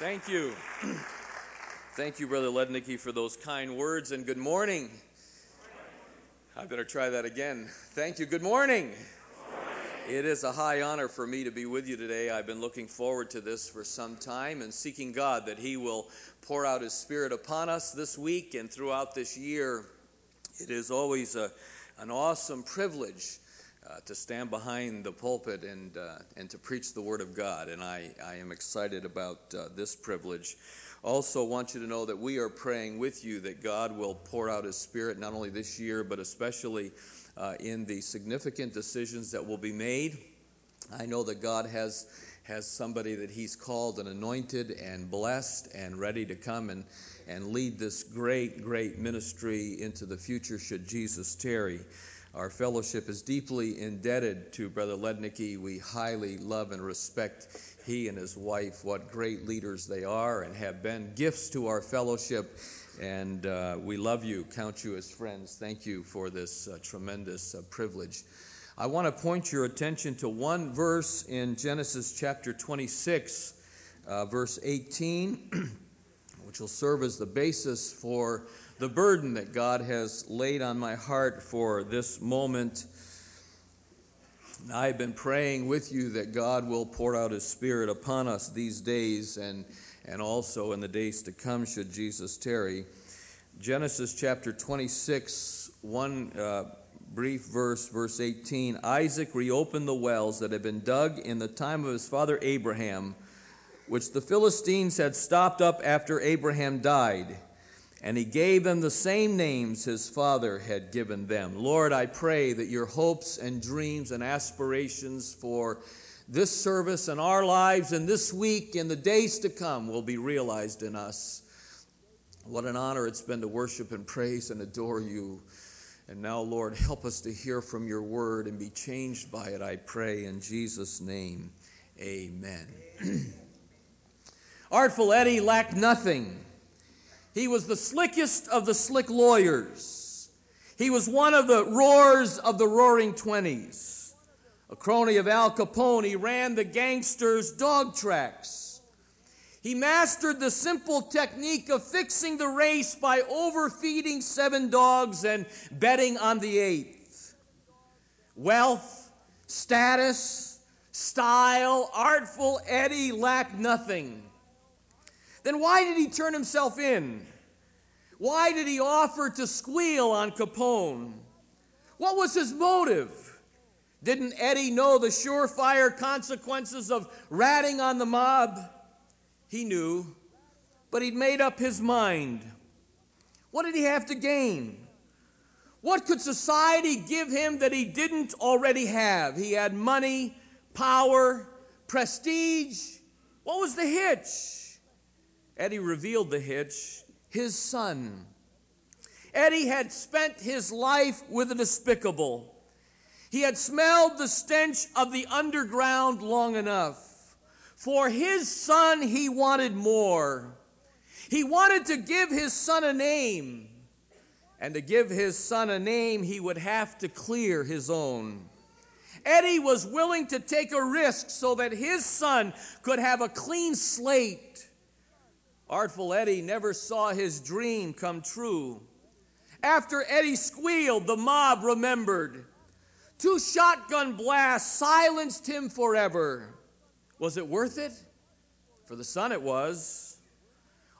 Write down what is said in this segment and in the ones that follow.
Thank you. Thank you, Brother Lednicki, for those kind words, and good morning. I better try that again. Thank you. Good morning. It is a high honor for me to be with you today. I've been looking forward to this for some time and seeking God that He will pour out His Spirit upon us this week and throughout this year. It is always a, an awesome privilege uh, to stand behind the pulpit and, uh, and to preach the Word of God. And I, I am excited about uh, this privilege. Also, want you to know that we are praying with you that God will pour out His Spirit not only this year, but especially uh, in the significant decisions that will be made. I know that God has has somebody that He's called and anointed and blessed and ready to come and, and lead this great, great ministry into the future should Jesus tarry. Our fellowship is deeply indebted to Brother Lednicki. We highly love and respect he and his wife. What great leaders they are and have been gifts to our fellowship. And uh, we love you, count you as friends. Thank you for this uh, tremendous uh, privilege. I want to point your attention to one verse in Genesis chapter 26, uh, verse 18, which will serve as the basis for the burden that God has laid on my heart for this moment. I've been praying with you that God will pour out His Spirit upon us these days and, and also in the days to come, should Jesus tarry. Genesis chapter 26, one uh, brief verse, verse 18. Isaac reopened the wells that had been dug in the time of his father Abraham, which the Philistines had stopped up after Abraham died and he gave them the same names his father had given them. Lord, I pray that your hopes and dreams and aspirations for this service and our lives and this week and the days to come will be realized in us. What an honor it's been to worship and praise and adore you. And now, Lord, help us to hear from your word and be changed by it, I pray, in Jesus' name. Amen. Artful Eddie lacked nothing he was the slickest of the slick lawyers. He was one of the roars of the roaring twenties. A crony of Al Capone, he ran the gangsters' dog tracks. He mastered the simple technique of fixing the race by overfeeding seven dogs and betting on the eighth. Wealth, status, style, artful Eddie lacked nothing. Then why did he turn himself in? Why did he offer to squeal on Capone? What was his motive? Didn't Eddie know the surefire consequences of ratting on the mob? He knew, but he'd made up his mind. What did he have to gain? What could society give him that he didn't already have? He had money, power, prestige. What was the hitch? Eddie revealed the hitch his son. Eddie had spent his life with the despicable. He had smelled the stench of the underground long enough. For his son, he wanted more. He wanted to give his son a name. And to give his son a name, he would have to clear his own. Eddie was willing to take a risk so that his son could have a clean slate. Artful Eddie never saw his dream come true. After Eddie squealed, the mob remembered. Two shotgun blasts silenced him forever. Was it worth it? For the son, it was.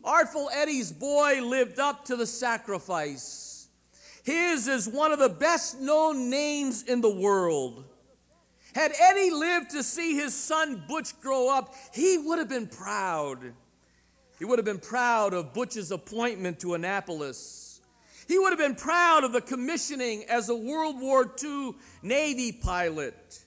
Artful Eddie's boy lived up to the sacrifice. His is one of the best known names in the world. Had Eddie lived to see his son Butch grow up, he would have been proud. He would have been proud of Butch's appointment to Annapolis. He would have been proud of the commissioning as a World War II Navy pilot.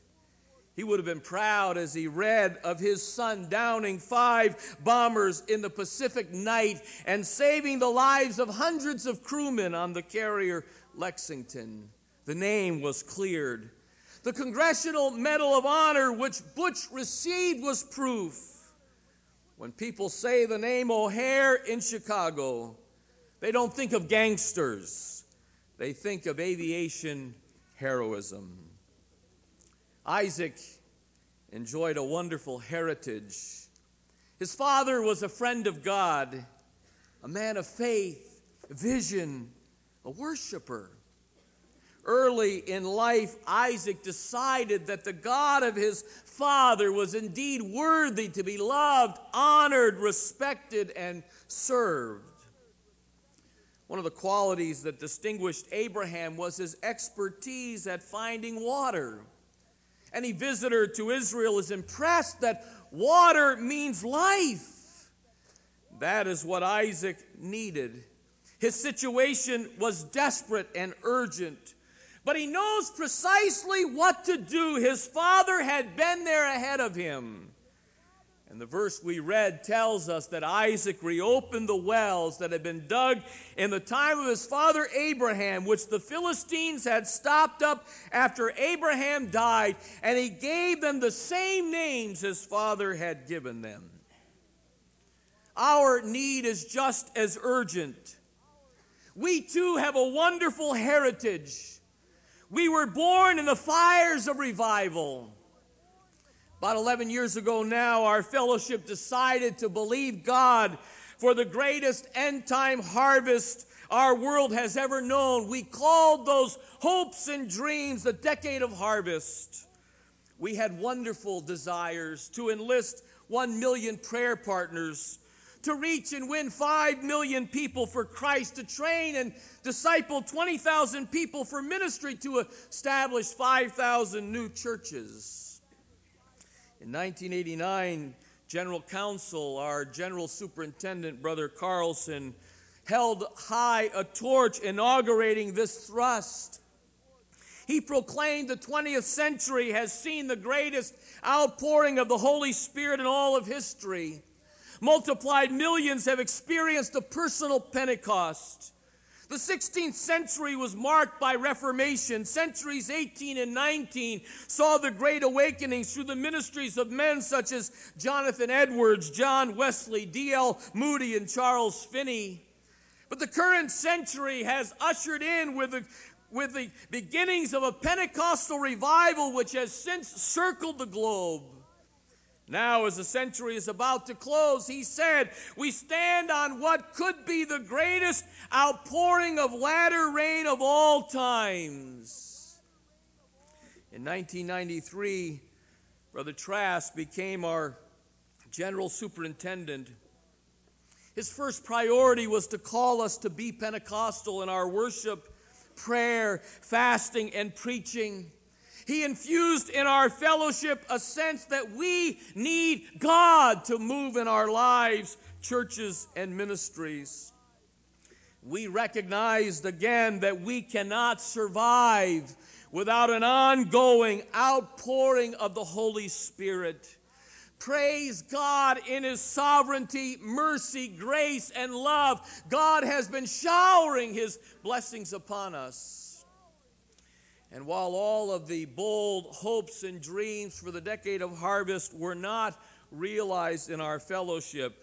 He would have been proud as he read of his son downing five bombers in the Pacific night and saving the lives of hundreds of crewmen on the carrier Lexington. The name was cleared. The Congressional Medal of Honor, which Butch received, was proof. When people say the name O'Hare in Chicago, they don't think of gangsters, they think of aviation heroism. Isaac enjoyed a wonderful heritage. His father was a friend of God, a man of faith, vision, a worshiper. Early in life, Isaac decided that the God of his father was indeed worthy to be loved, honored, respected, and served. One of the qualities that distinguished Abraham was his expertise at finding water. Any visitor to Israel is impressed that water means life. That is what Isaac needed. His situation was desperate and urgent. But he knows precisely what to do. His father had been there ahead of him. And the verse we read tells us that Isaac reopened the wells that had been dug in the time of his father Abraham, which the Philistines had stopped up after Abraham died, and he gave them the same names his father had given them. Our need is just as urgent. We too have a wonderful heritage. We were born in the fires of revival. About 11 years ago now, our fellowship decided to believe God for the greatest end time harvest our world has ever known. We called those hopes and dreams the decade of harvest. We had wonderful desires to enlist 1 million prayer partners, to reach and win 5 million people for Christ, to train and disciple 20,000 people for ministry, to establish 5,000 new churches. In 1989, General Council, our General Superintendent, Brother Carlson, held high a torch inaugurating this thrust. He proclaimed the 20th century has seen the greatest outpouring of the Holy Spirit in all of history. Multiplied millions have experienced a personal Pentecost. The 16th century was marked by Reformation. Centuries 18 and 19 saw the Great Awakening through the ministries of men such as Jonathan Edwards, John Wesley, D.L. Moody, and Charles Finney. But the current century has ushered in with the, with the beginnings of a Pentecostal revival which has since circled the globe. Now, as the century is about to close, he said, We stand on what could be the greatest outpouring of latter rain of all times. In 1993, Brother Trask became our general superintendent. His first priority was to call us to be Pentecostal in our worship, prayer, fasting, and preaching. He infused in our fellowship a sense that we need God to move in our lives, churches, and ministries. We recognized again that we cannot survive without an ongoing outpouring of the Holy Spirit. Praise God in His sovereignty, mercy, grace, and love. God has been showering His blessings upon us. And while all of the bold hopes and dreams for the decade of harvest were not realized in our fellowship,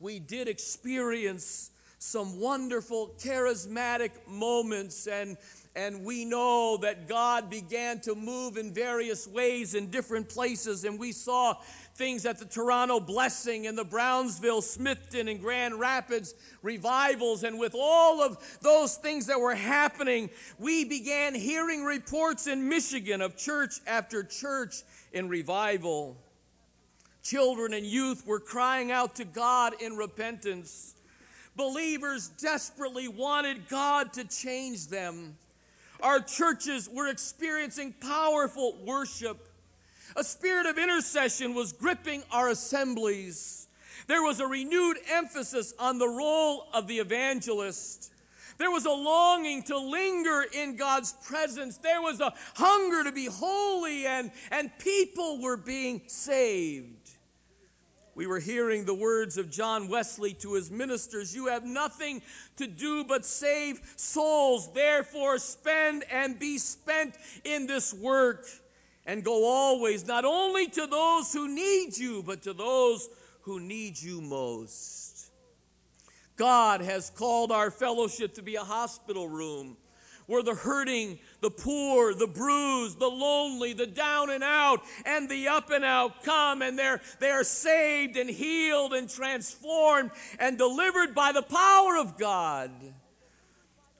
we did experience some wonderful charismatic moments and and we know that God began to move in various ways in different places and we saw things at the Toronto Blessing and the Brownsville, Smithton, and Grand Rapids revivals. And with all of those things that were happening, we began hearing reports in Michigan of church after church in revival. Children and youth were crying out to God in repentance. Believers desperately wanted God to change them. Our churches were experiencing powerful worship. A spirit of intercession was gripping our assemblies. There was a renewed emphasis on the role of the evangelist. There was a longing to linger in God's presence. There was a hunger to be holy, and, and people were being saved. We were hearing the words of John Wesley to his ministers You have nothing to do but save souls. Therefore, spend and be spent in this work and go always, not only to those who need you, but to those who need you most. God has called our fellowship to be a hospital room where the hurting, the poor, the bruised, the lonely, the down and out, and the up and out come and they're, they are saved and healed and transformed and delivered by the power of God.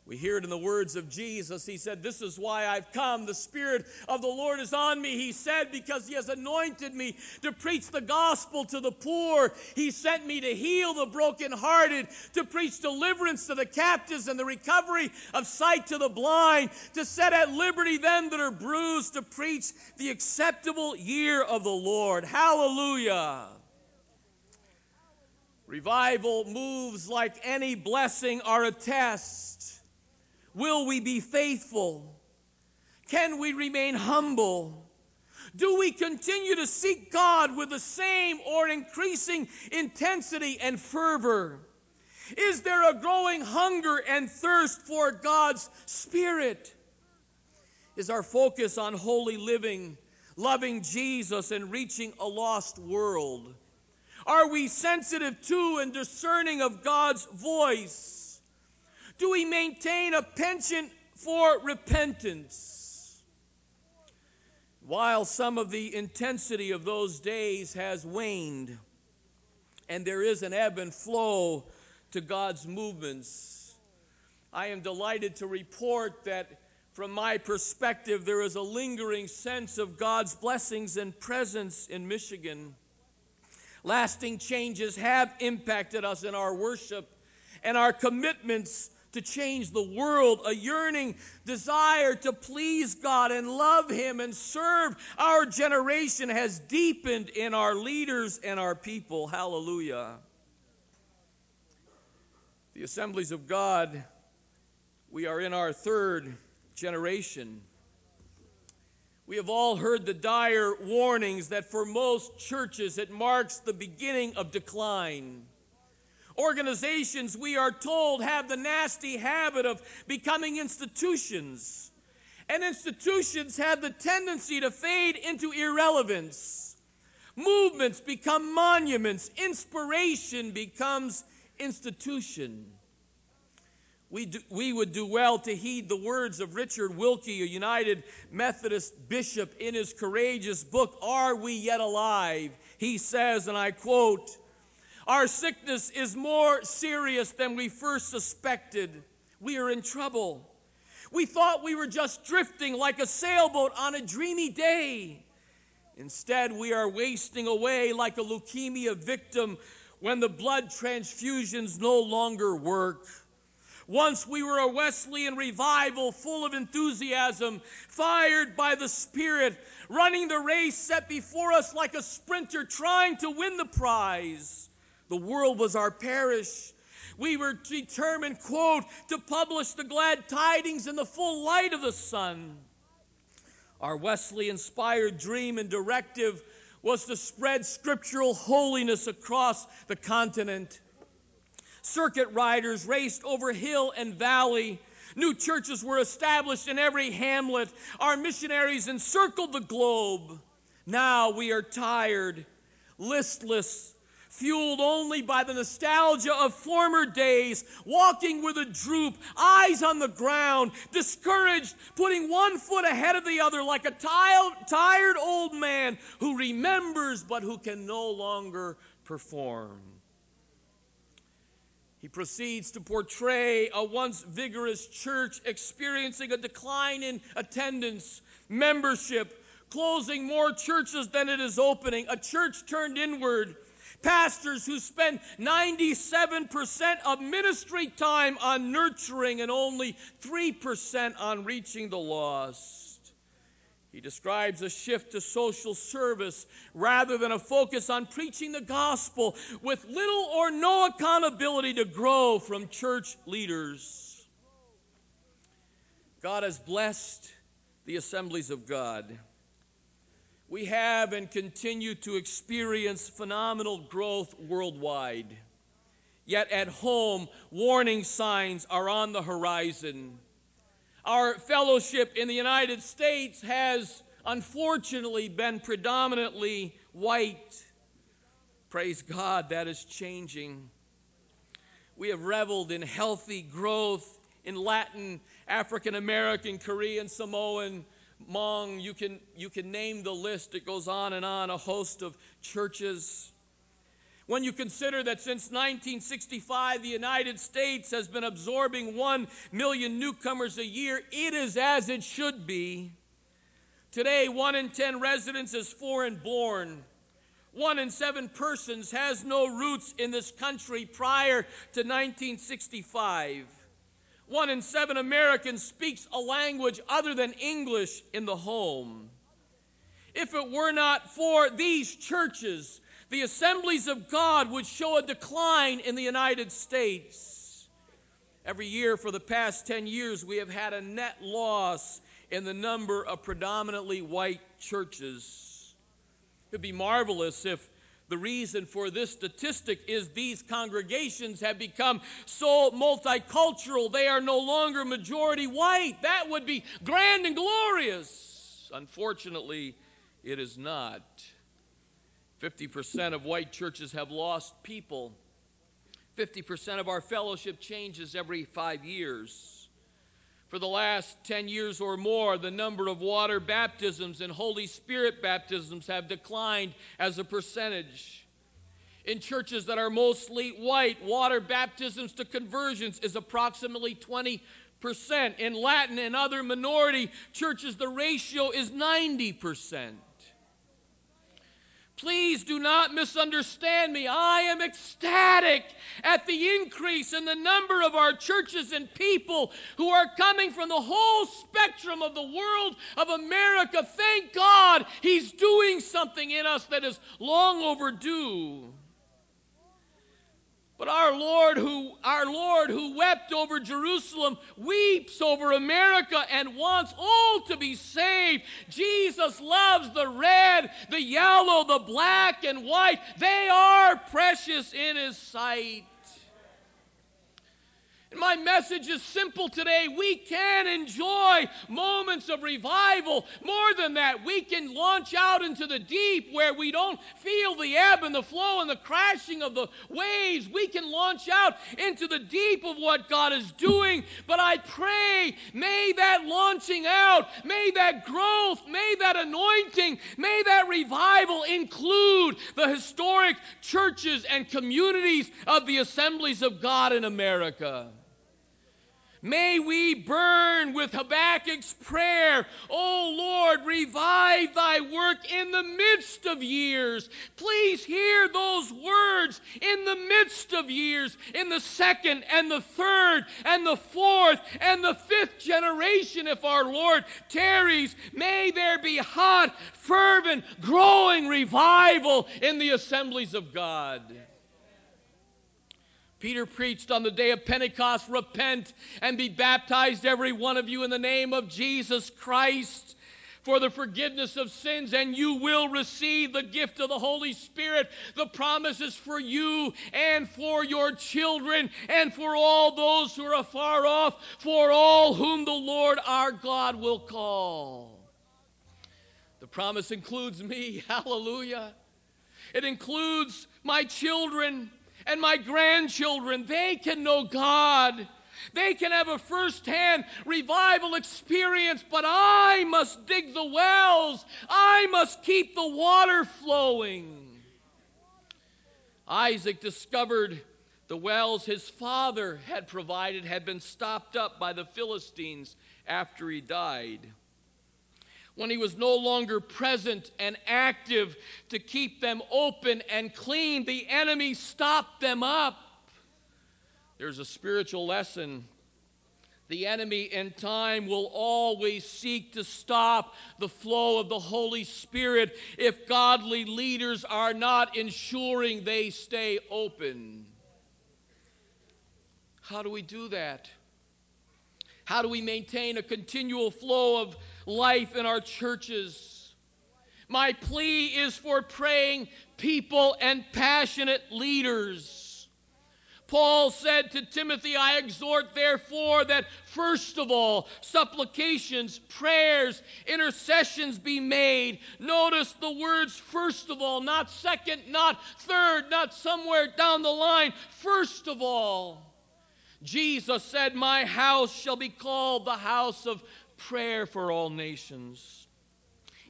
We hear it in the words of Jesus. He said, This is why I've come. The Spirit of the Lord is on me. He said, Because He has anointed me to preach the gospel to the poor. He sent me to heal the brokenhearted, to preach deliverance to the captives and the recovery of sight to the blind, to set at liberty them that are bruised, to preach the acceptable year of the Lord. Hallelujah. Revival moves like any blessing are a test. Will we be faithful? Can we remain humble? Do we continue to seek God with the same or increasing intensity and fervor? Is there a growing hunger and thirst for God's Spirit? Is our focus on holy living, loving Jesus, and reaching a lost world? Are we sensitive to and discerning of God's voice? Do we maintain a penchant for repentance? While some of the intensity of those days has waned, and there is an ebb and flow to God's movements, I am delighted to report that from my perspective, there is a lingering sense of God's blessings and presence in Michigan. Lasting changes have impacted us in our worship and our commitments to change the world, a yearning desire to please God and love Him and serve our generation has deepened in our leaders and our people. Hallelujah. The assemblies of God, we are in our third generation. We have all heard the dire warnings that for most churches it marks the beginning of decline. Organizations, we are told, have the nasty habit of becoming institutions. And institutions have the tendency to fade into irrelevance. Movements become monuments. Inspiration becomes institution. We, do, we would do well to heed the words of Richard Wilke, a United Methodist bishop, in his courageous book, Are We Yet Alive? He says, and I quote, our sickness is more serious than we first suspected. We are in trouble. We thought we were just drifting like a sailboat on a dreamy day. Instead, we are wasting away like a leukemia victim when the blood transfusions no longer work. Once we were a Wesleyan revival full of enthusiasm, fired by the Spirit, running the race set before us like a sprinter trying to win the prize. The world was our parish. We were determined, quote, to publish the glad tidings in the full light of the sun. Our Wesley inspired dream and directive was to spread scriptural holiness across the continent. Circuit riders raced over hill and valley. New churches were established in every hamlet. Our missionaries encircled the globe. Now we are tired, listless, fueled only by the nostalgia of former days, walking with a droop, eyes on the ground, discouraged, putting one foot ahead of the other like a tired old man who remembers but who can no longer perform. He proceeds to portray a once vigorous church experiencing a decline in attendance, membership, closing more churches than it is opening, a church turned inward pastors who spend 97% of ministry time on nurturing and only 3% on reaching the lost. He describes a shift to social service rather than a focus on preaching the gospel with little or no accountability to grow from church leaders. God has blessed the assemblies of God we have and continue to experience phenomenal growth worldwide. Yet at home, warning signs are on the horizon. Our fellowship in the United States has unfortunately been predominantly white. Praise God, that is changing. We have reveled in healthy growth in Latin, African American, Korean, Samoan, Hmong. You can, you can name the list. It goes on and on, a host of churches. When you consider that since 1965 the United States has been absorbing 1 million newcomers a year, it is as it should be. Today, 1 in 10 residents is foreign born. One in seven persons has no roots in this country prior to 1965. One in seven Americans speaks a language other than English in the home. If it were not for these churches, the assemblies of God would show a decline in the United States. Every year for the past 10 years, we have had a net loss in the number of predominantly white churches. It would be marvelous if the reason for this statistic is these congregations have become so multicultural, they are no longer majority white. That would be grand and glorious. Unfortunately, it is not. 50% of white churches have lost people. 50% of our fellowship changes every five years. For the last 10 years or more, the number of water baptisms and Holy Spirit baptisms have declined as a percentage. In churches that are mostly white, water baptisms to conversions is approximately 20%. In Latin and other minority churches, the ratio is 90%. Please do not misunderstand me. I am ecstatic at the increase in the number of our churches and people who are coming from the whole spectrum of the world of America. Thank God He's doing something in us that is long overdue. But our Lord who our Lord who wept over Jerusalem weeps over America and wants all to be saved. Jesus loves the red, the yellow, the black and white. They are precious in his sight. My message is simple today. We can enjoy moments of revival. More than that, we can launch out into the deep where we don't feel the ebb and the flow and the crashing of the waves. We can launch out into the deep of what God is doing. But I pray, may that launching out, may that growth, may that anointing, may that revival include the historic churches and communities of the assemblies of God in America. May we burn with Habakkuk's prayer, O Lord, revive thy work in the midst of years. Please hear those words in the midst of years, in the second and the third and the fourth and the fifth generation, if our Lord tarries. May there be hot, fervent, growing revival in the assemblies of God. Peter preached on the day of Pentecost repent and be baptized, every one of you, in the name of Jesus Christ for the forgiveness of sins, and you will receive the gift of the Holy Spirit. The promise is for you and for your children and for all those who are afar off, for all whom the Lord our God will call. The promise includes me. Hallelujah. It includes my children and my grandchildren, they can know God. They can have a first-hand revival experience, but I must dig the wells. I must keep the water flowing. Isaac discovered the wells his father had provided had been stopped up by the Philistines after he died when he was no longer present and active to keep them open and clean, the enemy stopped them up. There's a spiritual lesson. The enemy in time will always seek to stop the flow of the Holy Spirit if godly leaders are not ensuring they stay open. How do we do that? How do we maintain a continual flow of life in our churches. My plea is for praying people and passionate leaders. Paul said to Timothy, I exhort therefore that first of all, supplications, prayers, intercessions be made. Notice the words first of all, not second, not third, not somewhere down the line. First of all. Jesus said, My house shall be called the house of prayer for all nations.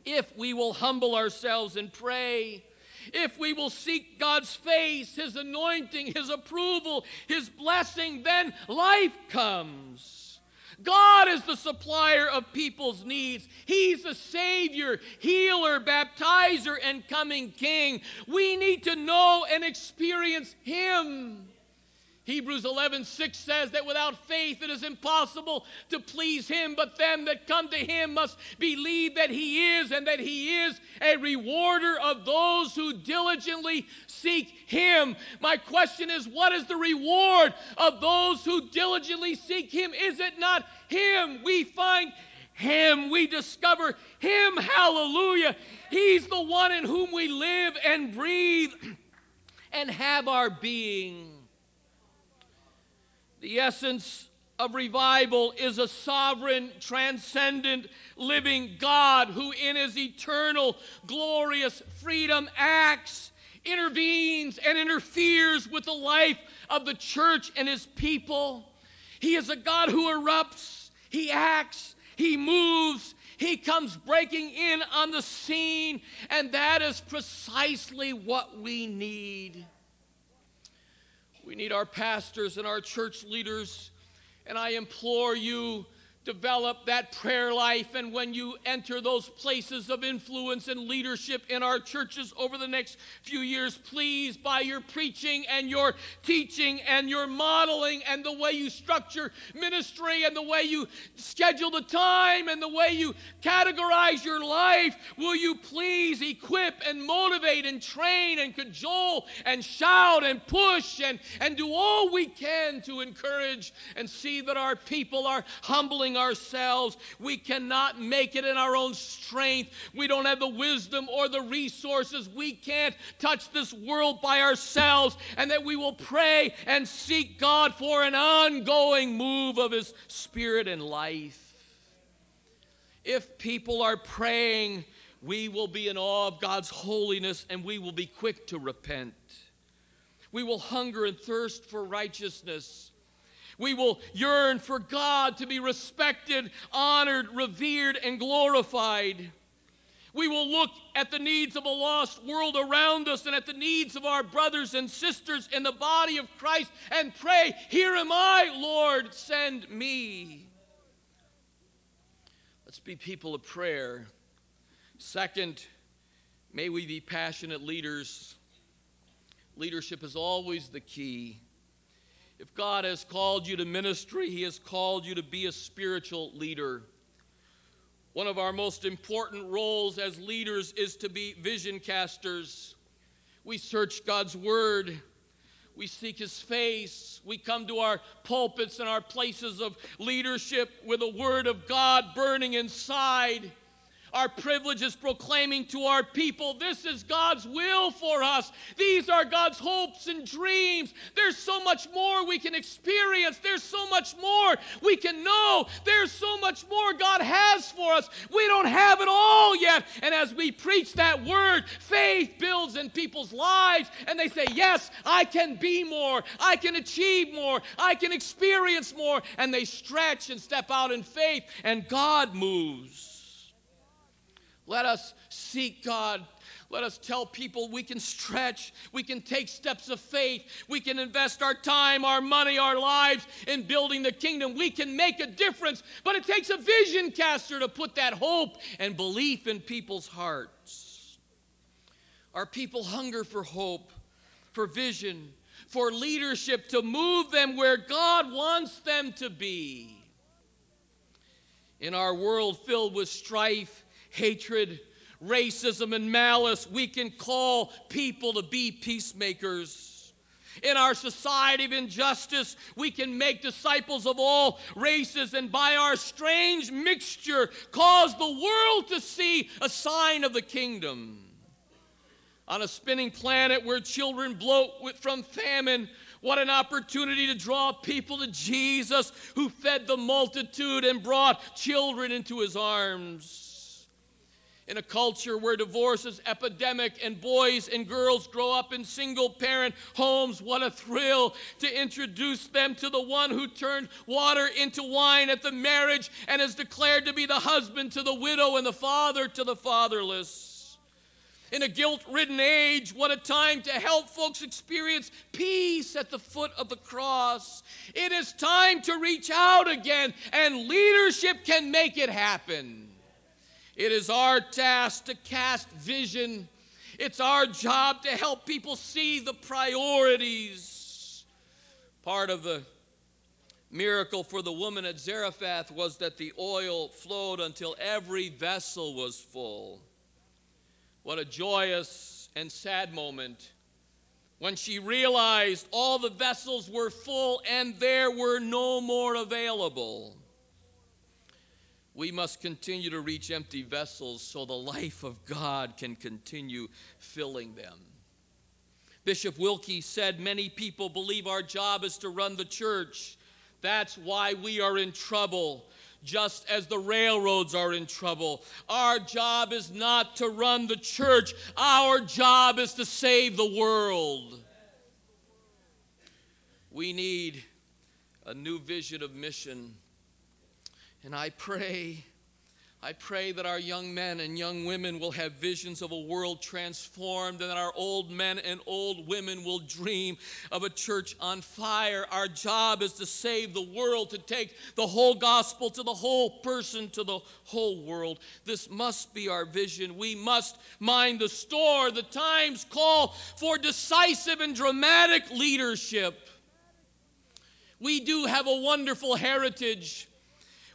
If we will humble ourselves and pray, if we will seek God's face, His anointing, His approval, His blessing, then life comes. God is the supplier of people's needs. He's the Savior, healer, baptizer, and coming King. We need to know and experience Him. Hebrews 11:6 says that without faith it is impossible to please him, but them that come to him must believe that he is and that he is a rewarder of those who diligently seek him. My question is what is the reward of those who diligently seek him? Is it not him? We find him, we discover him. Hallelujah. He's the one in whom we live and breathe and have our being. The essence of revival is a sovereign, transcendent, living God who, in his eternal, glorious freedom, acts, intervenes, and interferes with the life of the church and his people. He is a God who erupts, he acts, he moves, he comes breaking in on the scene, and that is precisely what we need. We need our pastors and our church leaders. And I implore you develop that prayer life. And when you enter those places of influence and leadership in our churches over the next few years, please, by your preaching and your teaching and your modeling and the way you structure ministry and the way you schedule the time and the way you categorize your life, will you please equip and motivate and train and cajole and shout and push and, and do all we can to encourage and see that our people are humbling ourselves. We cannot make it in our own strength. We don't have the wisdom or the resources. We can't touch this world by ourselves. And that we will pray and seek God for an ongoing move of His Spirit and life. If people are praying, we will be in awe of God's holiness and we will be quick to repent. We will hunger and thirst for righteousness. We will yearn for God to be respected, honored, revered, and glorified. We will look at the needs of a lost world around us and at the needs of our brothers and sisters in the body of Christ and pray, Here am I, Lord, send me. Let's be people of prayer. Second, may we be passionate leaders. Leadership is always the key. If God has called you to ministry, He has called you to be a spiritual leader. One of our most important roles as leaders is to be vision casters. We search God's Word. We seek His face. We come to our pulpits and our places of leadership with the Word of God burning inside. Our privilege is proclaiming to our people this is God's will for us. These are God's hopes and dreams. There's so much more we can experience. There's so much more we can know. There's so much more God has for us. We don't have it all yet. And as we preach that word, faith builds in people's lives and they say, Yes, I can be more. I can achieve more. I can experience more. And they stretch and step out in faith, and God moves. Let us seek God. Let us tell people we can stretch, we can take steps of faith, we can invest our time, our money, our lives in building the kingdom. We can make a difference, but it takes a vision caster to put that hope and belief in people's hearts. Our people hunger for hope, for vision, for leadership to move them where God wants them to be. In our world filled with strife, hatred, racism, and malice, we can call people to be peacemakers. In our society of injustice, we can make disciples of all races and by our strange mixture cause the world to see a sign of the kingdom. On a spinning planet where children bloat from famine, what an opportunity to draw people to Jesus who fed the multitude and brought children into his arms. In a culture where divorce is epidemic and boys and girls grow up in single parent homes, what a thrill to introduce them to the one who turned water into wine at the marriage and is declared to be the husband to the widow and the father to the fatherless. In a guilt ridden age, what a time to help folks experience peace at the foot of the cross. It is time to reach out again, and leadership can make it happen. It is our task to cast vision. It's our job to help people see the priorities. Part of the miracle for the woman at Zarephath was that the oil flowed until every vessel was full. What a joyous and sad moment when she realized all the vessels were full and there were no more available. We must continue to reach empty vessels so the life of God can continue filling them. Bishop Wilke said many people believe our job is to run the church. That's why we are in trouble, just as the railroads are in trouble. Our job is not to run the church, our job is to save the world. We need a new vision of mission and I pray, I pray that our young men and young women will have visions of a world transformed and that our old men and old women will dream of a church on fire. Our job is to save the world, to take the whole gospel to the whole person, to the whole world. This must be our vision. We must mind the store. The times call for decisive and dramatic leadership. We do have a wonderful heritage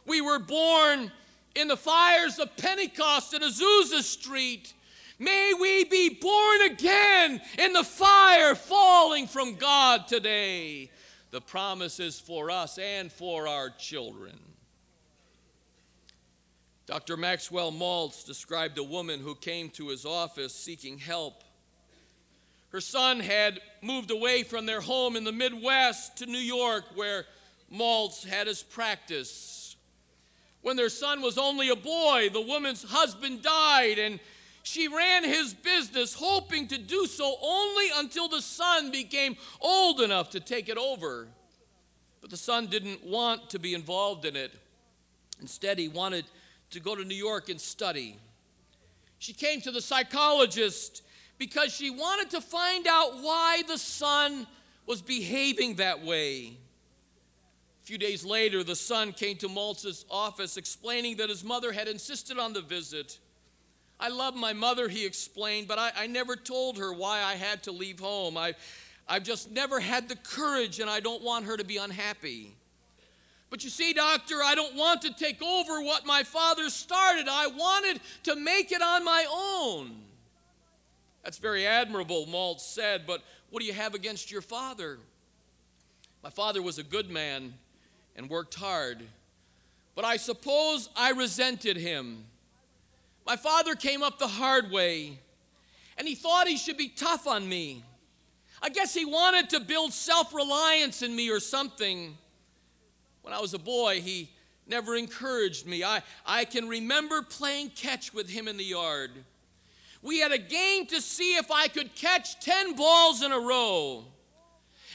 we were born in the fires of Pentecost in Azusa Street. May we be born again in the fire falling from God today. The promise is for us and for our children. Dr. Maxwell Maltz described a woman who came to his office seeking help. Her son had moved away from their home in the Midwest to New York, where Maltz had his practice. When their son was only a boy, the woman's husband died, and she ran his business, hoping to do so only until the son became old enough to take it over. But the son didn't want to be involved in it. Instead, he wanted to go to New York and study. She came to the psychologist because she wanted to find out why the son was behaving that way few days later, the son came to Maltz's office explaining that his mother had insisted on the visit. I love my mother, he explained, but I, I never told her why I had to leave home. I, I've just never had the courage, and I don't want her to be unhappy. But you see, doctor, I don't want to take over what my father started. I wanted to make it on my own. That's very admirable, Maltz said, but what do you have against your father? My father was a good man and worked hard. But I suppose I resented him. My father came up the hard way, and he thought he should be tough on me. I guess he wanted to build self reliance in me or something. When I was a boy, he never encouraged me. I, I can remember playing catch with him in the yard. We had a game to see if I could catch 10 balls in a row.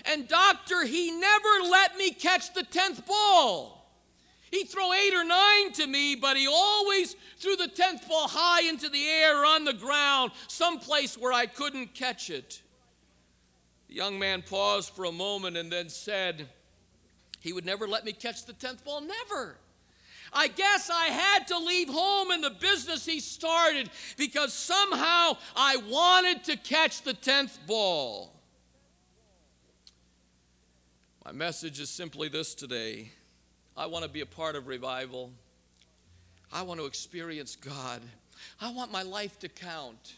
And, doctor, he never let me catch the 10th ball. He'd throw eight or nine to me, but he always threw the 10th ball high into the air or on the ground, someplace where I couldn't catch it. The young man paused for a moment and then said, He would never let me catch the 10th ball. Never. I guess I had to leave home and the business he started because somehow I wanted to catch the 10th ball. My message is simply this today I want to be a part of revival. I want to experience God. I want my life to count.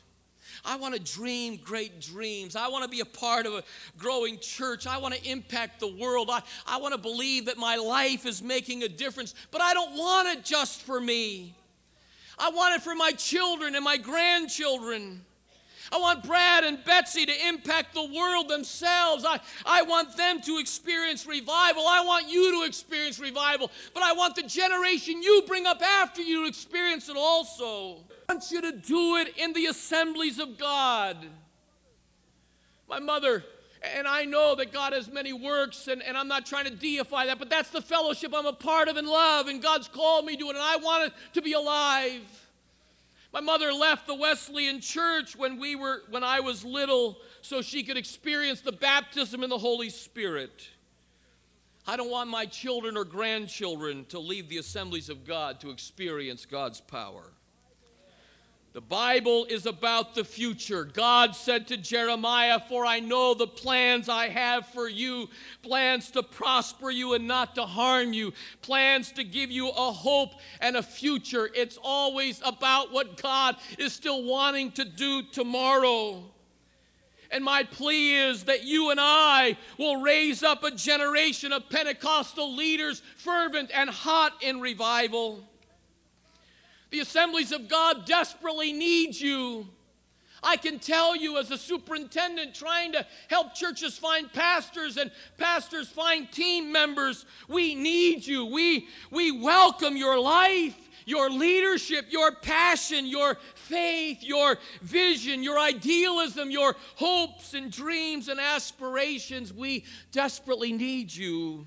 I want to dream great dreams. I want to be a part of a growing church. I want to impact the world. I, I want to believe that my life is making a difference, but I don't want it just for me. I want it for my children and my grandchildren. I want Brad and Betsy to impact the world themselves. I, I want them to experience revival. I want you to experience revival. But I want the generation you bring up after you to experience it also. I want you to do it in the assemblies of God. My mother, and I know that God has many works, and, and I'm not trying to deify that, but that's the fellowship I'm a part of in love, and God's called me to it, and I want it to be alive. My mother left the Wesleyan church when we were when I was little so she could experience the baptism in the Holy Spirit. I don't want my children or grandchildren to leave the assemblies of God to experience God's power. The Bible is about the future. God said to Jeremiah, For I know the plans I have for you plans to prosper you and not to harm you, plans to give you a hope and a future. It's always about what God is still wanting to do tomorrow. And my plea is that you and I will raise up a generation of Pentecostal leaders, fervent and hot in revival. The assemblies of God desperately need you. I can tell you, as a superintendent trying to help churches find pastors and pastors find team members, we need you. We, we welcome your life, your leadership, your passion, your faith, your vision, your idealism, your hopes and dreams and aspirations. We desperately need you.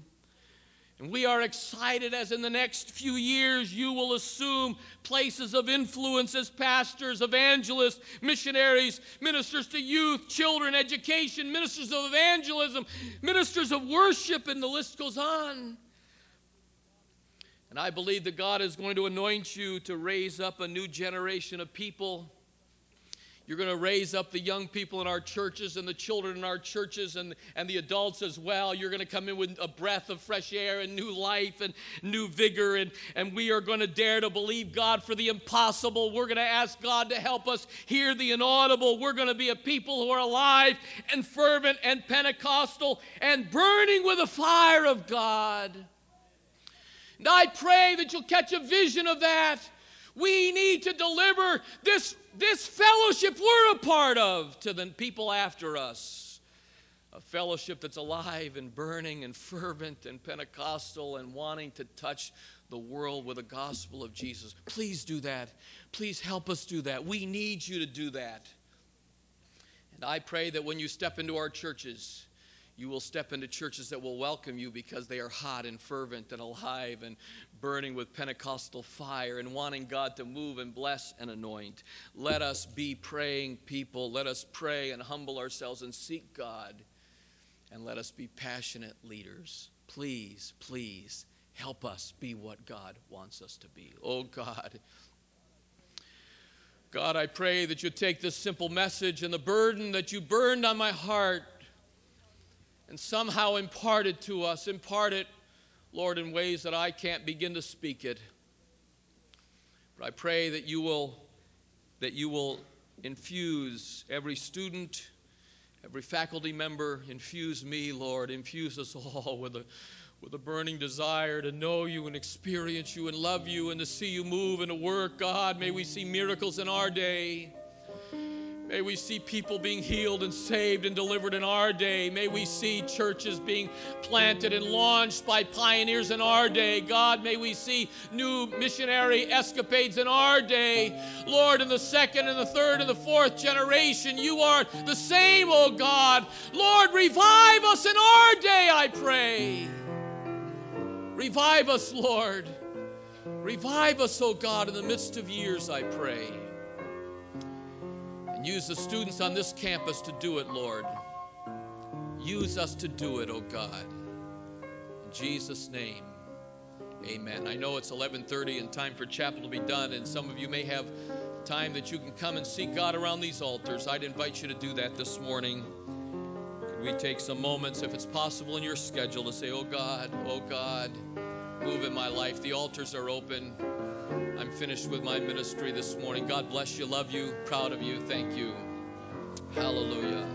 And we are excited as in the next few years you will assume places of influence as pastors, evangelists, missionaries, ministers to youth, children, education, ministers of evangelism, ministers of worship, and the list goes on. And I believe that God is going to anoint you to raise up a new generation of people you're going to raise up the young people in our churches and the children in our churches and, and the adults as well. You're going to come in with a breath of fresh air and new life and new vigor. And, and we are going to dare to believe God for the impossible. We're going to ask God to help us hear the inaudible. We're going to be a people who are alive and fervent and Pentecostal and burning with the fire of God. And I pray that you'll catch a vision of that we need to deliver this, this fellowship we're a part of to the people after us. A fellowship that's alive and burning and fervent and Pentecostal and wanting to touch the world with the gospel of Jesus. Please do that. Please help us do that. We need you to do that. And I pray that when you step into our churches, you will step into churches that will welcome you because they are hot and fervent and alive and burning with Pentecostal fire and wanting God to move and bless and anoint. Let us be praying people. Let us pray and humble ourselves and seek God. And let us be passionate leaders. Please, please help us be what God wants us to be. Oh God. God, I pray that you take this simple message and the burden that you burned on my heart and somehow impart it to us, impart it, Lord, in ways that I can't begin to speak it. But I pray that you will that you will infuse every student, every faculty member, infuse me, Lord, infuse us all with a with a burning desire to know you and experience you and love you and to see you move and to work. God, may we see miracles in our day. May we see people being healed and saved and delivered in our day. May we see churches being planted and launched by pioneers in our day. God, may we see new missionary escapades in our day. Lord, in the second and the third and the fourth generation, you are the same, oh God. Lord, revive us in our day, I pray. Revive us, Lord. Revive us, oh God, in the midst of years, I pray. And use the students on this campus to do it, Lord. Use us to do it, oh God. In Jesus' name. Amen. I know it's 11:30 and time for chapel to be done and some of you may have time that you can come and seek God around these altars. I'd invite you to do that this morning. Could we take some moments if it's possible in your schedule to say, "Oh God, oh God, move in my life. The altars are open." I'm finished with my ministry this morning. God bless you. Love you. Proud of you. Thank you. Hallelujah.